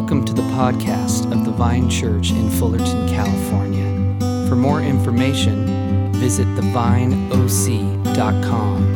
Welcome to the podcast of the Vine Church in Fullerton, California. For more information, visit thevineoc.com.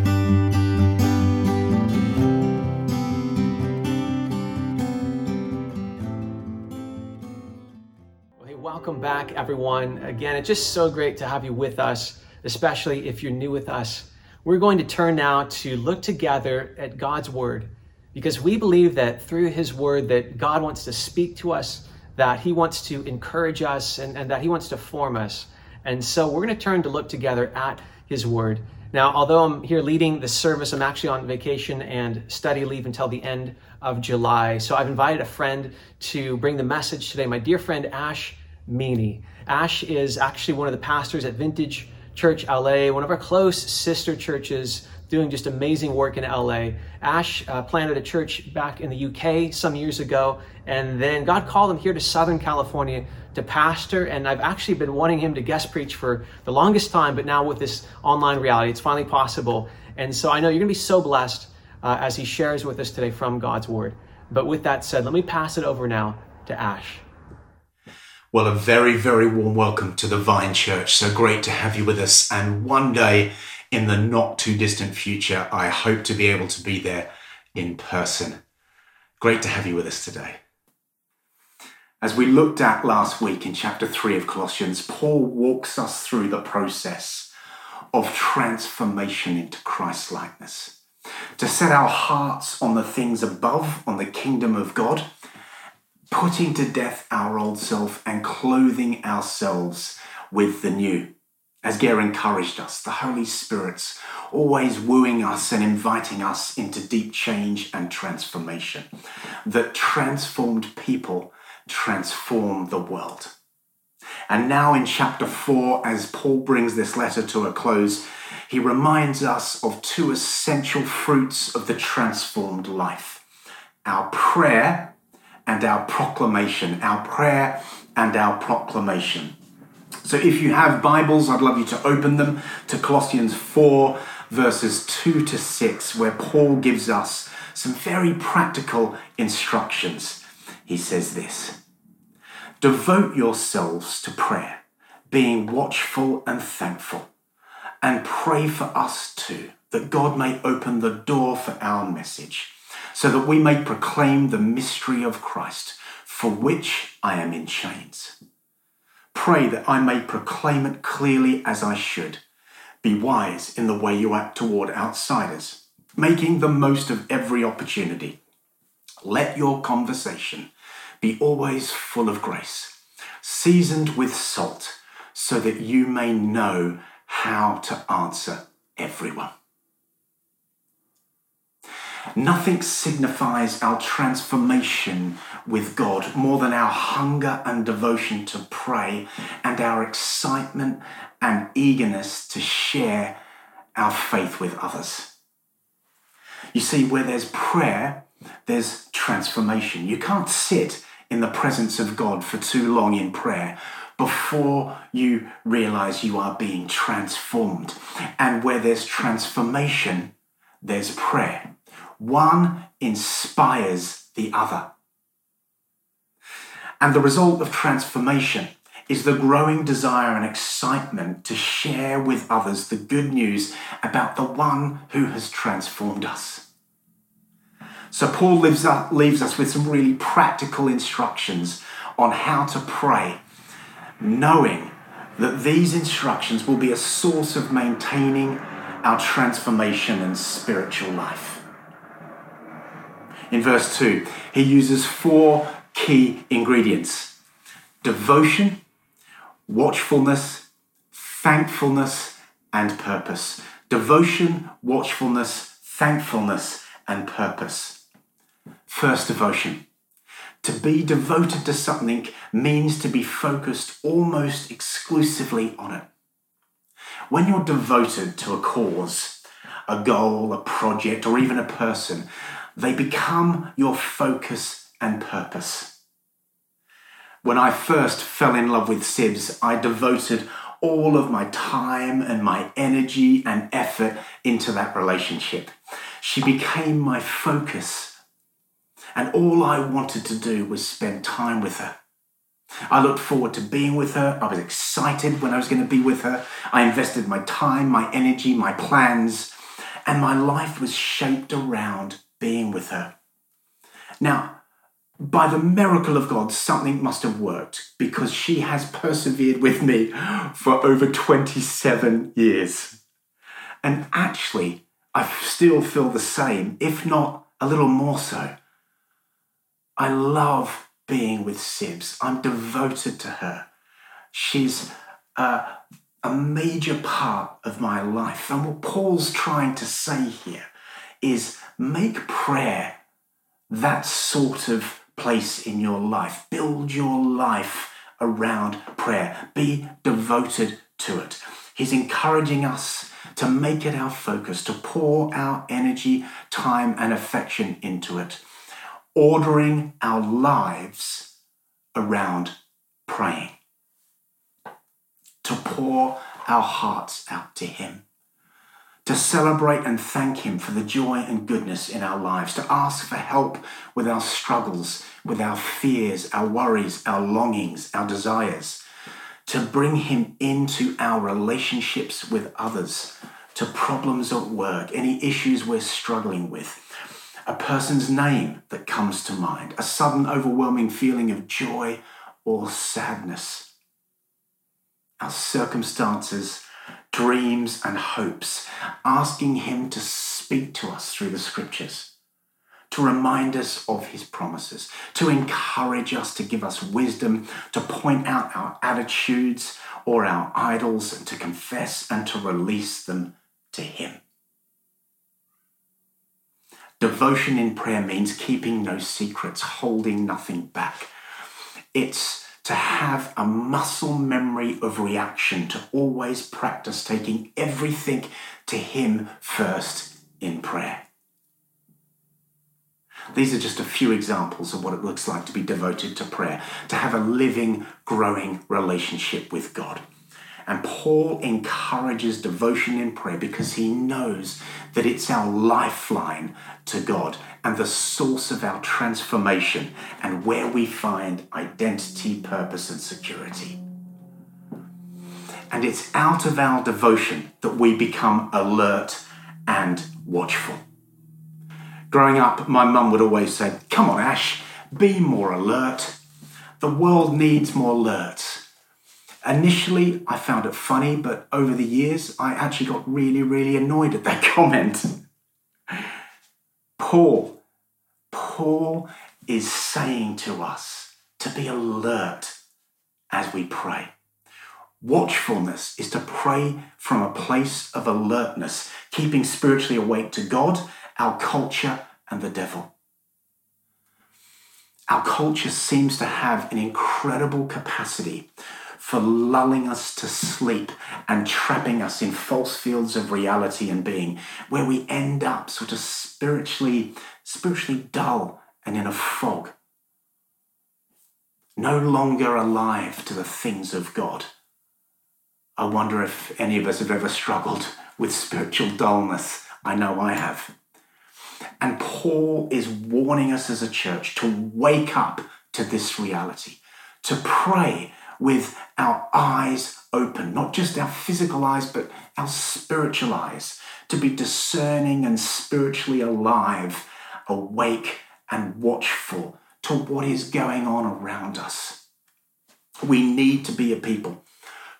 Hey, welcome back, everyone. Again, it's just so great to have you with us, especially if you're new with us. We're going to turn now to look together at God's Word because we believe that through his word that God wants to speak to us, that he wants to encourage us, and, and that he wants to form us. And so we're going to turn to look together at his word. Now, although I'm here leading the service, I'm actually on vacation and study leave until the end of July. So I've invited a friend to bring the message today, my dear friend Ash Meaney. Ash is actually one of the pastors at Vintage Church LA, one of our close sister churches doing just amazing work in LA. Ash uh, planted a church back in the UK some years ago, and then God called him here to Southern California to pastor. And I've actually been wanting him to guest preach for the longest time, but now with this online reality, it's finally possible. And so I know you're going to be so blessed uh, as he shares with us today from God's Word. But with that said, let me pass it over now to Ash. Well, a very, very warm welcome to the Vine Church. So great to have you with us. And one day, in the not too distant future, I hope to be able to be there in person. Great to have you with us today. As we looked at last week in chapter 3 of Colossians, Paul walks us through the process of transformation into Christ likeness. To set our hearts on the things above, on the kingdom of God, putting to death our old self and clothing ourselves with the new as Gare encouraged us, the Holy Spirit's always wooing us and inviting us into deep change and transformation. That transformed people transform the world. And now in chapter 4, as Paul brings this letter to a close, he reminds us of two essential fruits of the transformed life our prayer and our proclamation. Our prayer and our proclamation. So if you have Bibles, I'd love you to open them to Colossians 4, verses 2 to 6, where Paul gives us some very practical instructions. He says this Devote yourselves to prayer, being watchful and thankful, and pray for us too, that God may open the door for our message, so that we may proclaim the mystery of Christ, for which I am in chains Pray that I may proclaim it clearly as I should. Be wise in the way you act toward outsiders, making the most of every opportunity. Let your conversation be always full of grace, seasoned with salt, so that you may know how to answer everyone. Nothing signifies our transformation with God more than our hunger and devotion to pray and our excitement and eagerness to share our faith with others. You see, where there's prayer, there's transformation. You can't sit in the presence of God for too long in prayer before you realize you are being transformed. And where there's transformation, there's prayer. One inspires the other. And the result of transformation is the growing desire and excitement to share with others the good news about the one who has transformed us. So, Paul leaves us, leaves us with some really practical instructions on how to pray, knowing that these instructions will be a source of maintaining our transformation and spiritual life in verse 2. He uses four key ingredients devotion, watchfulness, thankfulness, and purpose. Devotion, watchfulness, thankfulness, and purpose. First, devotion. To be devoted to something means to be focused almost exclusively on it. When you're devoted to a cause, a goal, a project, or even a person, they become your focus and purpose. When I first fell in love with Sibs, I devoted all of my time and my energy and effort into that relationship. She became my focus. And all I wanted to do was spend time with her. I looked forward to being with her. I was excited when I was going to be with her. I invested my time, my energy, my plans, and my life was shaped around being with her. Now, by the miracle of God, something must have worked because she has persevered with me for over 27 years. And actually, I still feel the same, if not a little more so. I love being with Sibs. I'm devoted to her. She's a, a major part of my life. And what Paul's trying to say here is make prayer that sort of place in your life. Build your life around prayer. Be devoted to it. He's encouraging us to make it our focus, to pour our energy, time, and affection into it, ordering our lives around praying, to pour our hearts out to Him to celebrate and thank Him for the joy and goodness in our lives, to ask for help with our struggles, with our fears, our worries, our longings, our desires, to bring Him into our relationships with others, to problems at work, any issues we're struggling with, a person's name that comes to mind, a sudden overwhelming feeling of joy or sadness. Our circumstances dreams and hopes, asking Him to speak to us through the scriptures, to remind us of His promises, to encourage us, to give us wisdom, to point out our attitudes or our idols, and to confess and to release them to Him. Devotion in prayer means keeping no secrets, holding nothing back. It's to have a muscle memory of reaction, to always practice taking everything to Him first in prayer. These are just a few examples of what it looks like to be devoted to prayer, to have a living, growing relationship with God. And Paul encourages devotion in prayer because he knows that it's our lifeline to God and the source of our transformation and where we find identity, purpose, and security. And it's out of our devotion that we become alert and watchful. Growing up, my mum would always say, Come on, Ash, be more alert. The world needs more alerts. Initially, I found it funny, but over the years, I actually got really, really annoyed at that comment. Paul, Paul is saying to us to be alert as we pray. Watchfulness is to pray from a place of alertness, keeping spiritually awake to God, our culture, and the devil. Our culture seems to have an incredible capacity for lulling us to sleep and trapping us in false fields of reality and being, where we end up sort of spiritually, spiritually dull and in a fog. No longer alive to the things of God. I wonder if any of us have ever struggled with spiritual dullness. I know I have. And Paul is warning us as a church to wake up to this reality, to pray with our eyes open, not just our physical eyes, but our spiritual eyes, to be discerning and spiritually alive, awake and watchful to what is going on around us. We need to be a people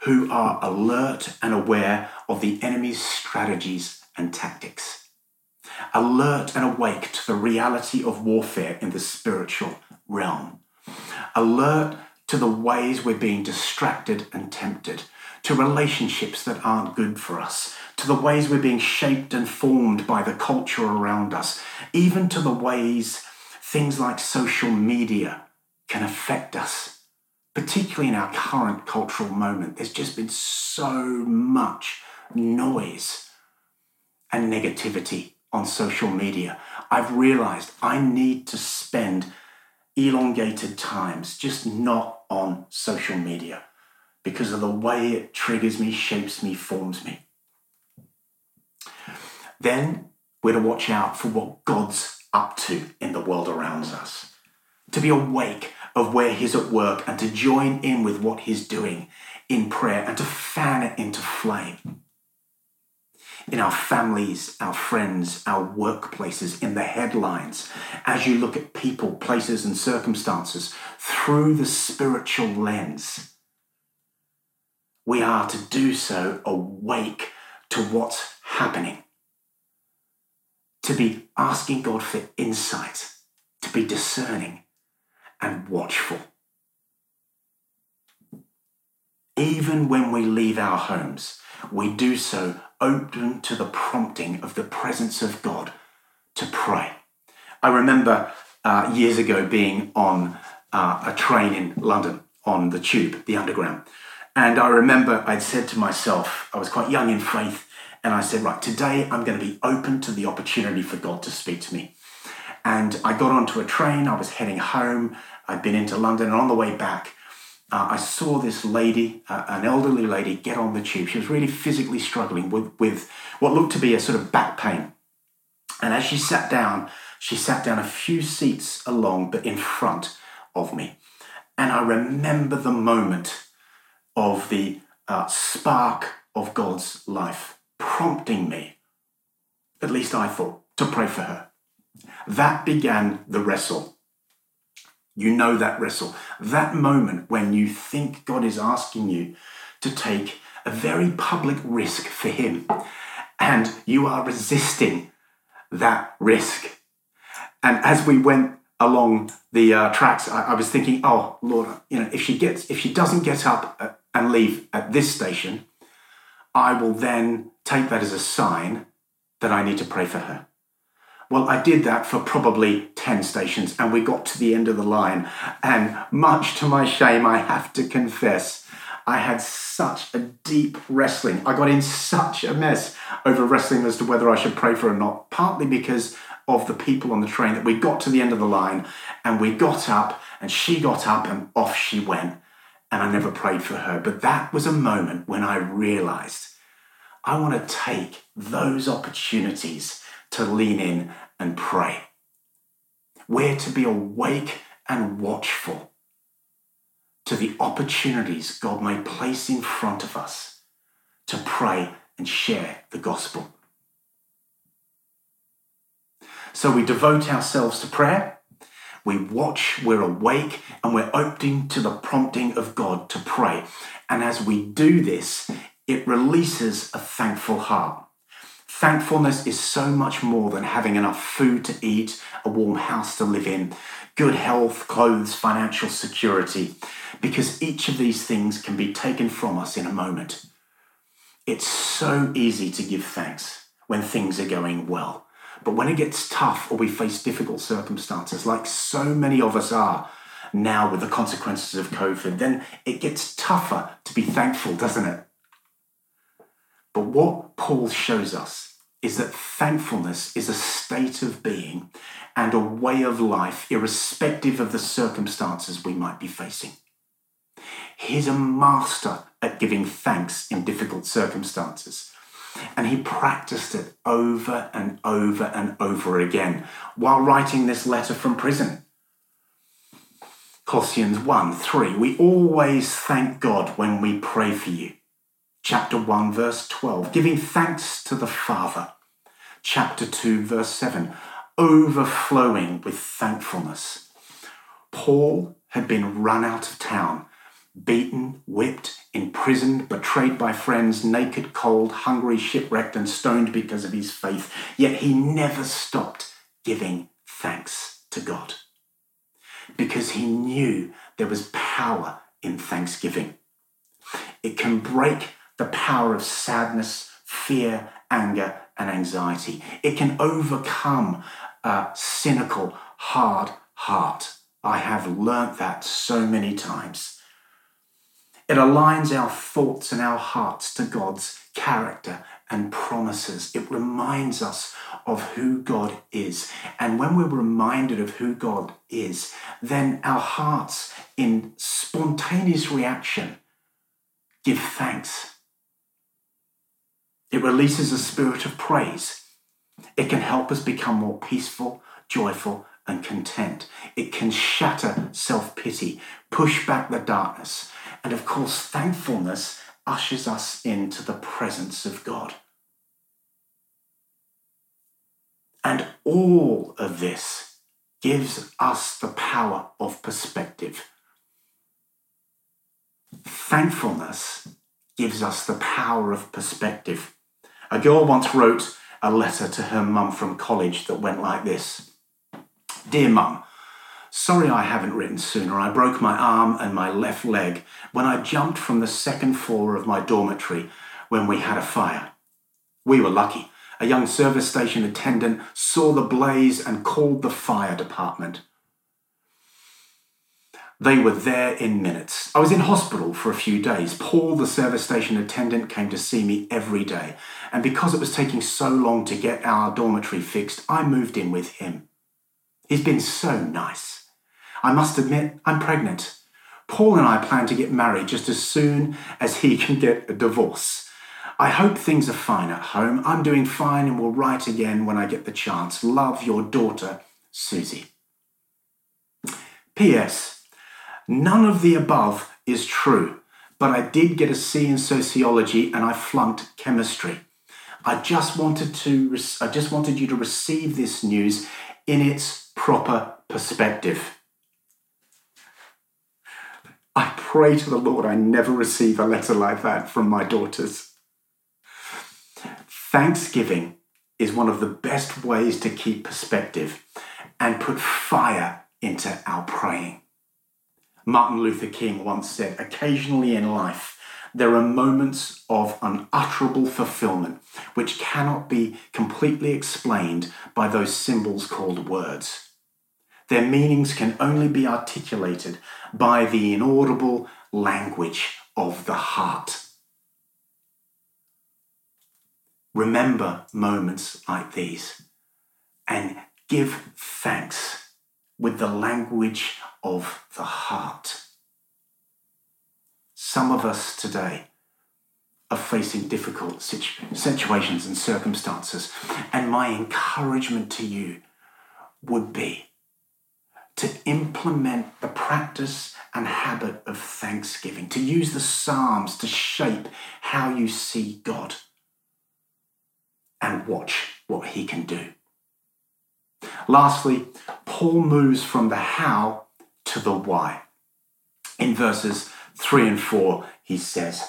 who are alert and aware of the enemy's strategies and tactics. Alert and awake to the reality of warfare in the spiritual realm. Alert to the ways we're being distracted and tempted, to relationships that aren't good for us, to the ways we're being shaped and formed by the culture around us, even to the ways things like social media can affect us, particularly in our current cultural moment. There's just been so much noise and negativity on social media. I've realized I need to spend elongated times, just not on social media because of the way it triggers me, shapes me, forms me. Then we're to watch out for what God's up to in the world around us, to be awake of where He's at work and to join in with what He's doing in prayer and to fan it into flame. In our families, our friends, our workplaces, in the headlines, as you look at people, places, and circumstances through the spiritual lens, we are to do so awake to what's happening, to be asking God for insight, to be discerning and watchful. Even when we leave our homes, we do so open to the prompting of the presence of God to pray. I remember uh, years ago being on uh, a train in London on the tube, the underground. And I remember I'd said to myself, I was quite young in faith, and I said, right, today I'm going to be open to the opportunity for God to speak to me. And I got onto a train, I was heading home, I'd been into London, and on the way back, uh, I saw this lady, uh, an elderly lady, get on the tube. She was really physically struggling with, with what looked to be a sort of back pain. And as she sat down, she sat down a few seats along, but in front of me. And I remember the moment of the uh, spark of God's life prompting me, at least I thought, to pray for her. That began the wrestle. You know that wrestle. That moment when you think God is asking you to take a very public risk for Him and you are resisting that risk. And as we went along the uh, tracks, I, I, was thinking, oh Lord, you know, if she gets, if she doesn't get up uh, and leave at this station, I will then take that as a sign that I need to pray for her. Well, I did that for probably 10 stations and we got to the end of the line. And much to my shame, I have to confess, I had such a deep wrestling. I got in such a mess over wrestling as to whether I should pray for her or not, partly because of the people on the train that we got to the end of the line and we got up and she got up and off she went. And I never prayed for her. But that was a moment when I realized I want to take those opportunities to lean in and pray. We're to be awake and watchful to the opportunities God may place in front of us to pray and share the gospel. So we devote ourselves to prayer, we watch, we're awake, and we're open to the prompting of God to pray. And as we do this, it releases a thankful heart. Thankfulness is so much more than having enough food to eat, a warm house to live in, good health, clothes, financial security, because each of these things can be taken from us in a moment. It's so easy to give thanks when things are going well. But when it gets tough or we face difficult circumstances, like so many of us are now with the consequences of COVID, then it gets tougher to be thankful, doesn't it? But what Paul shows us is that thankfulness is a state of being and a way of life, irrespective of the circumstances we might be facing. He's a master at giving thanks in difficult circumstances. And he practiced it over and over and over again while writing this letter from prison. Colossians 1 3. We always thank God when we pray for you chapter 1, verse 12, giving thanks to the Father. Chapter 2, verse 7, overflowing with thankfulness. Paul had been run out of town, beaten, whipped, imprisoned, betrayed by friends, naked, cold, hungry, shipwrecked, and stoned because of his faith. Yet he never stopped giving thanks to God because he knew there was power in thanksgiving. It can break the power of sadness, fear, anger, and anxiety. It can overcome a cynical, hard heart. I have learnt that so many times. It aligns our thoughts and our hearts to God's character and promises. It reminds us of who God is. And when we're reminded of who God is, then our hearts, in spontaneous reaction, give thanks it releases a spirit of praise. It can help us become more peaceful, joyful, and content. It can shatter self pity, push back the darkness. And of course, thankfulness ushers us into the presence of God. And all of this gives us the power of perspective. Thankfulness gives us the power of perspective. A girl once wrote a letter to her mum from college that went like this Dear mum, sorry I haven't written sooner. I broke my arm and my left leg when I jumped from the second floor of my dormitory when we had a fire. We were lucky. A young service station attendant saw the blaze and called the fire department. They were there in minutes. I was in hospital for a few days. Paul, the service station attendant, came to see me every day. And because it was taking so long to get our dormitory fixed, I moved in with him. He's been so nice. I must admit, I'm pregnant. Paul and I plan to get married just as soon as he can get a divorce. I hope things are fine at home. I'm doing fine and will write again when I get the chance. Love your daughter, Susie. P.S. None of the above is true, but I did get a C in sociology and I flunked chemistry. I just wanted to I just wanted you to receive this news in its proper perspective. I pray to the Lord I never receive a letter like that from my daughters. Thanksgiving is one of the best ways to keep perspective and put fire into our praying. Martin Luther King once said, occasionally in life, there are moments of unutterable fulfillment which cannot be completely explained by those symbols called words. Their meanings can only be articulated by the inaudible language of the heart. Remember moments like these and give thanks with the language of the heart. Some of us today are facing difficult situ- situations and circumstances, and my encouragement to you would be to implement the practice and habit of thanksgiving, to use the Psalms to shape how you see God and watch what he can do. Lastly, Paul moves from the how to the why. In verses 3 and 4, he says,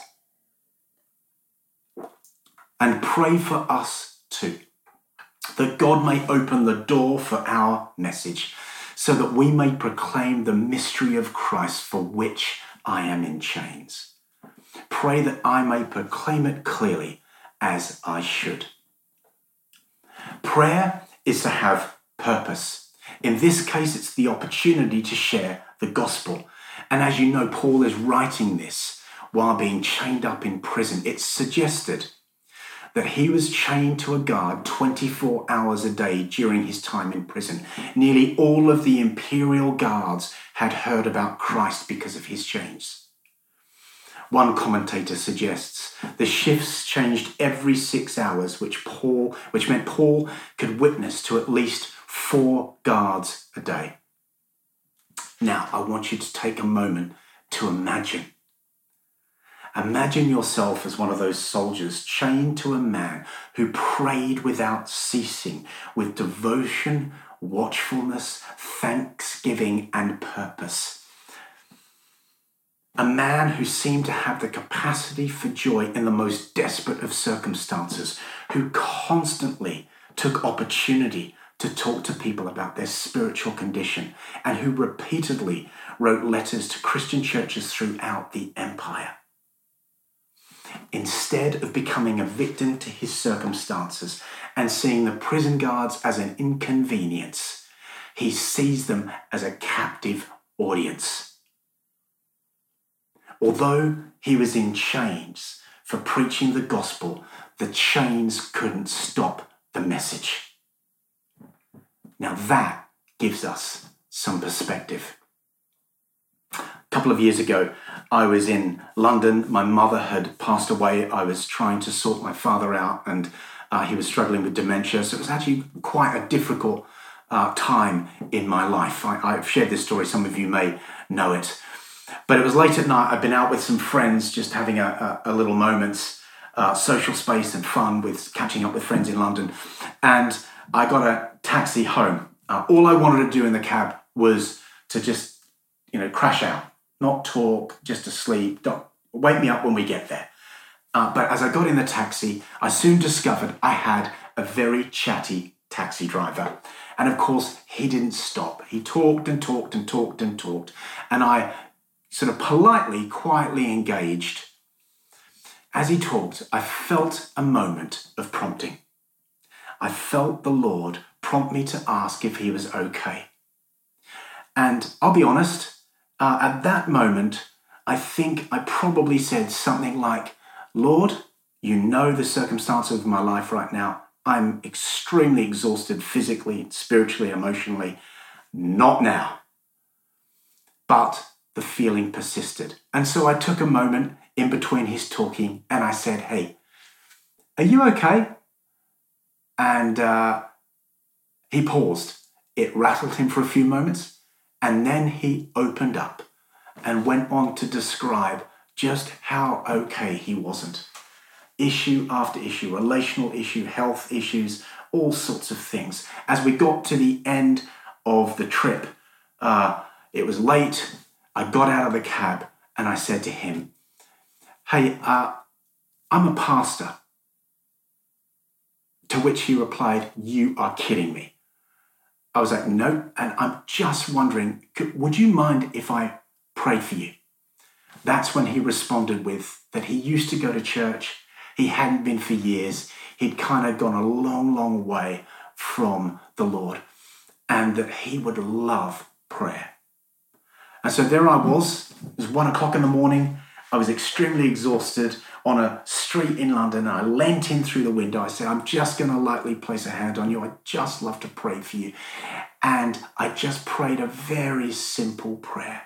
And pray for us too, that God may open the door for our message, so that we may proclaim the mystery of Christ for which I am in chains. Pray that I may proclaim it clearly as I should. Prayer is to have purpose. In this case, it's the opportunity to share the gospel. And as you know, Paul is writing this while being chained up in prison. It's suggested that he was chained to a guard 24 hours a day during his time in prison. Nearly all of the imperial guards had heard about Christ because of his chains. One commentator suggests the shifts changed every six hours, which Paul, which meant Paul could witness to at least four guards a day. Now, I want you to take a moment to imagine. Imagine yourself as one of those soldiers chained to a man who prayed without ceasing, with devotion, watchfulness, thanksgiving, and purpose a man who seemed to have the capacity for joy in the most desperate of circumstances, who constantly took opportunity to talk to people about their spiritual condition, and who repeatedly wrote letters to Christian churches throughout the empire. Instead of becoming a victim to his circumstances and seeing the prison guards as an inconvenience, he sees them as a captive audience Although he was in chains for preaching the gospel, the chains couldn't stop the message. Now that gives us some perspective. A couple of years ago, I was in London. My mother had passed away. I was trying to sort my father out, and uh, he was struggling with dementia. So it was actually quite a difficult uh, time in my life. I, I've shared this story, some of you may know it. But it was late at night. I've been out with some friends, just having a, a, a little moments, uh, social space and fun with catching up with friends in London. And I got a taxi home. Uh, all I wanted to do in the cab was to just, you know, crash out, not talk, just to sleep. Don't wake me up when we get there. Uh, but as I got in the taxi, I soon discovered I had a very chatty taxi driver. And of course, he didn't stop. He talked and talked and talked and talked. And I sort of politely, quietly engaged. As he talked, I felt a moment of prompting. I felt the Lord prompt me to ask if he was okay. And I'll be honest, uh, at that moment, I think I probably said something like, Lord, you know the circumstances of my life right now. I'm extremely exhausted physically, spiritually, emotionally. Not now. But the feeling persisted. And so I took a moment in between his talking and I said, Hey, are you okay? And uh, he paused. It rattled him for a few moments. And then he opened up and went on to describe just how okay he wasn't. Issue after issue, relational issue, health issues, all sorts of things. As we got to the end of the trip, uh, it was late. I got out of the cab and I said to him, Hey, uh, I'm a pastor. To which he replied, You are kidding me. I was like, No, and I'm just wondering, would you mind if I pray for you? That's when he responded with that he used to go to church. He hadn't been for years. He'd kind of gone a long, long way from the Lord, and that he would love prayer. And so there I was. It was one o'clock in the morning. I was extremely exhausted on a street in London. And I leant in through the window. I said, I'm just going to lightly place a hand on you. I'd just love to pray for you. And I just prayed a very simple prayer.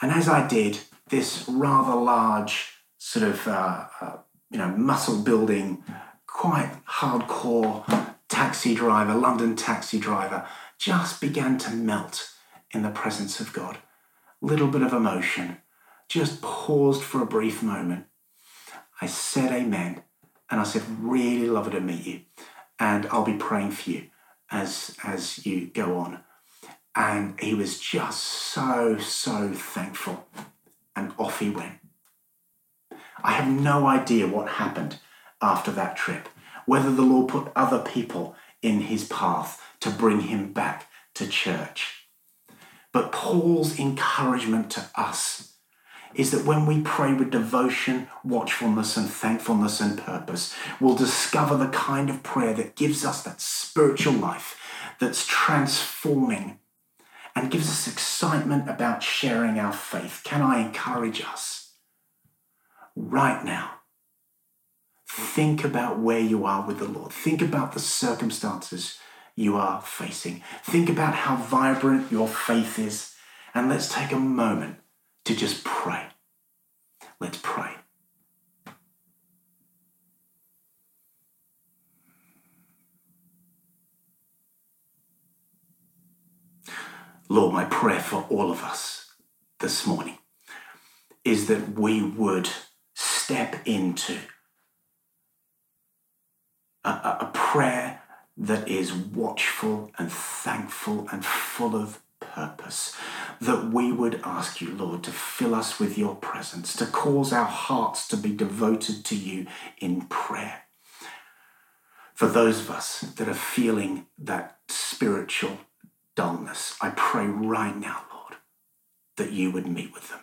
And as I did, this rather large, sort of, uh, uh, you know, muscle building, quite hardcore taxi driver, London taxi driver, just began to melt in the presence of God. Little bit of emotion. Just paused for a brief moment. I said amen. And I said, really lovely to meet you. And I'll be praying for you as, as you go on. And he was just so, so thankful. And off he went. I have no idea what happened after that trip, whether the Lord put other people in his path to bring him back to church. But Paul's encouragement to us is that when we pray with devotion, watchfulness, and thankfulness and purpose, we'll discover the kind of prayer that gives us that spiritual life that's transforming and gives us excitement about sharing our faith. Can I encourage us right now? Think about where you are with the Lord. Think about the circumstances you are facing. Think about how vibrant your faith is, and let's take a moment to just pray. Let's pray. Lord, my prayer for all of us this morning is that we would step into a, a, prayer that is watchful and thankful and full of purpose. That we would ask you, Lord, to fill us with your presence, to cause our hearts to be devoted to you in prayer. For those of us that are feeling that spiritual dullness, I pray right now, Lord, that you would meet with them.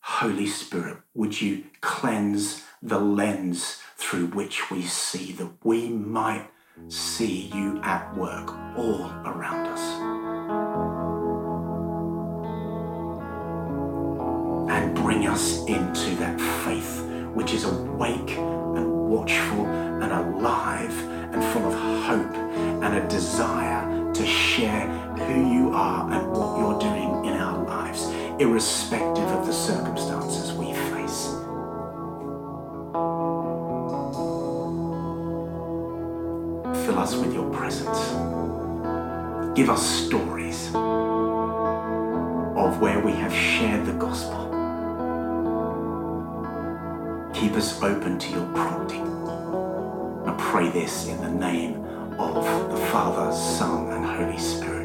Holy Spirit, would you cleanse the lens through which we see, that we might see you at work all around us. Bring us into that faith which is awake and watchful and alive and full of hope and a desire to share who you are and what you're doing in our lives, irrespective of the circumstances we face. fill us with your presence. Give us stories Open to your prompting. I pray this in the name of the Father, Son, and Holy Spirit.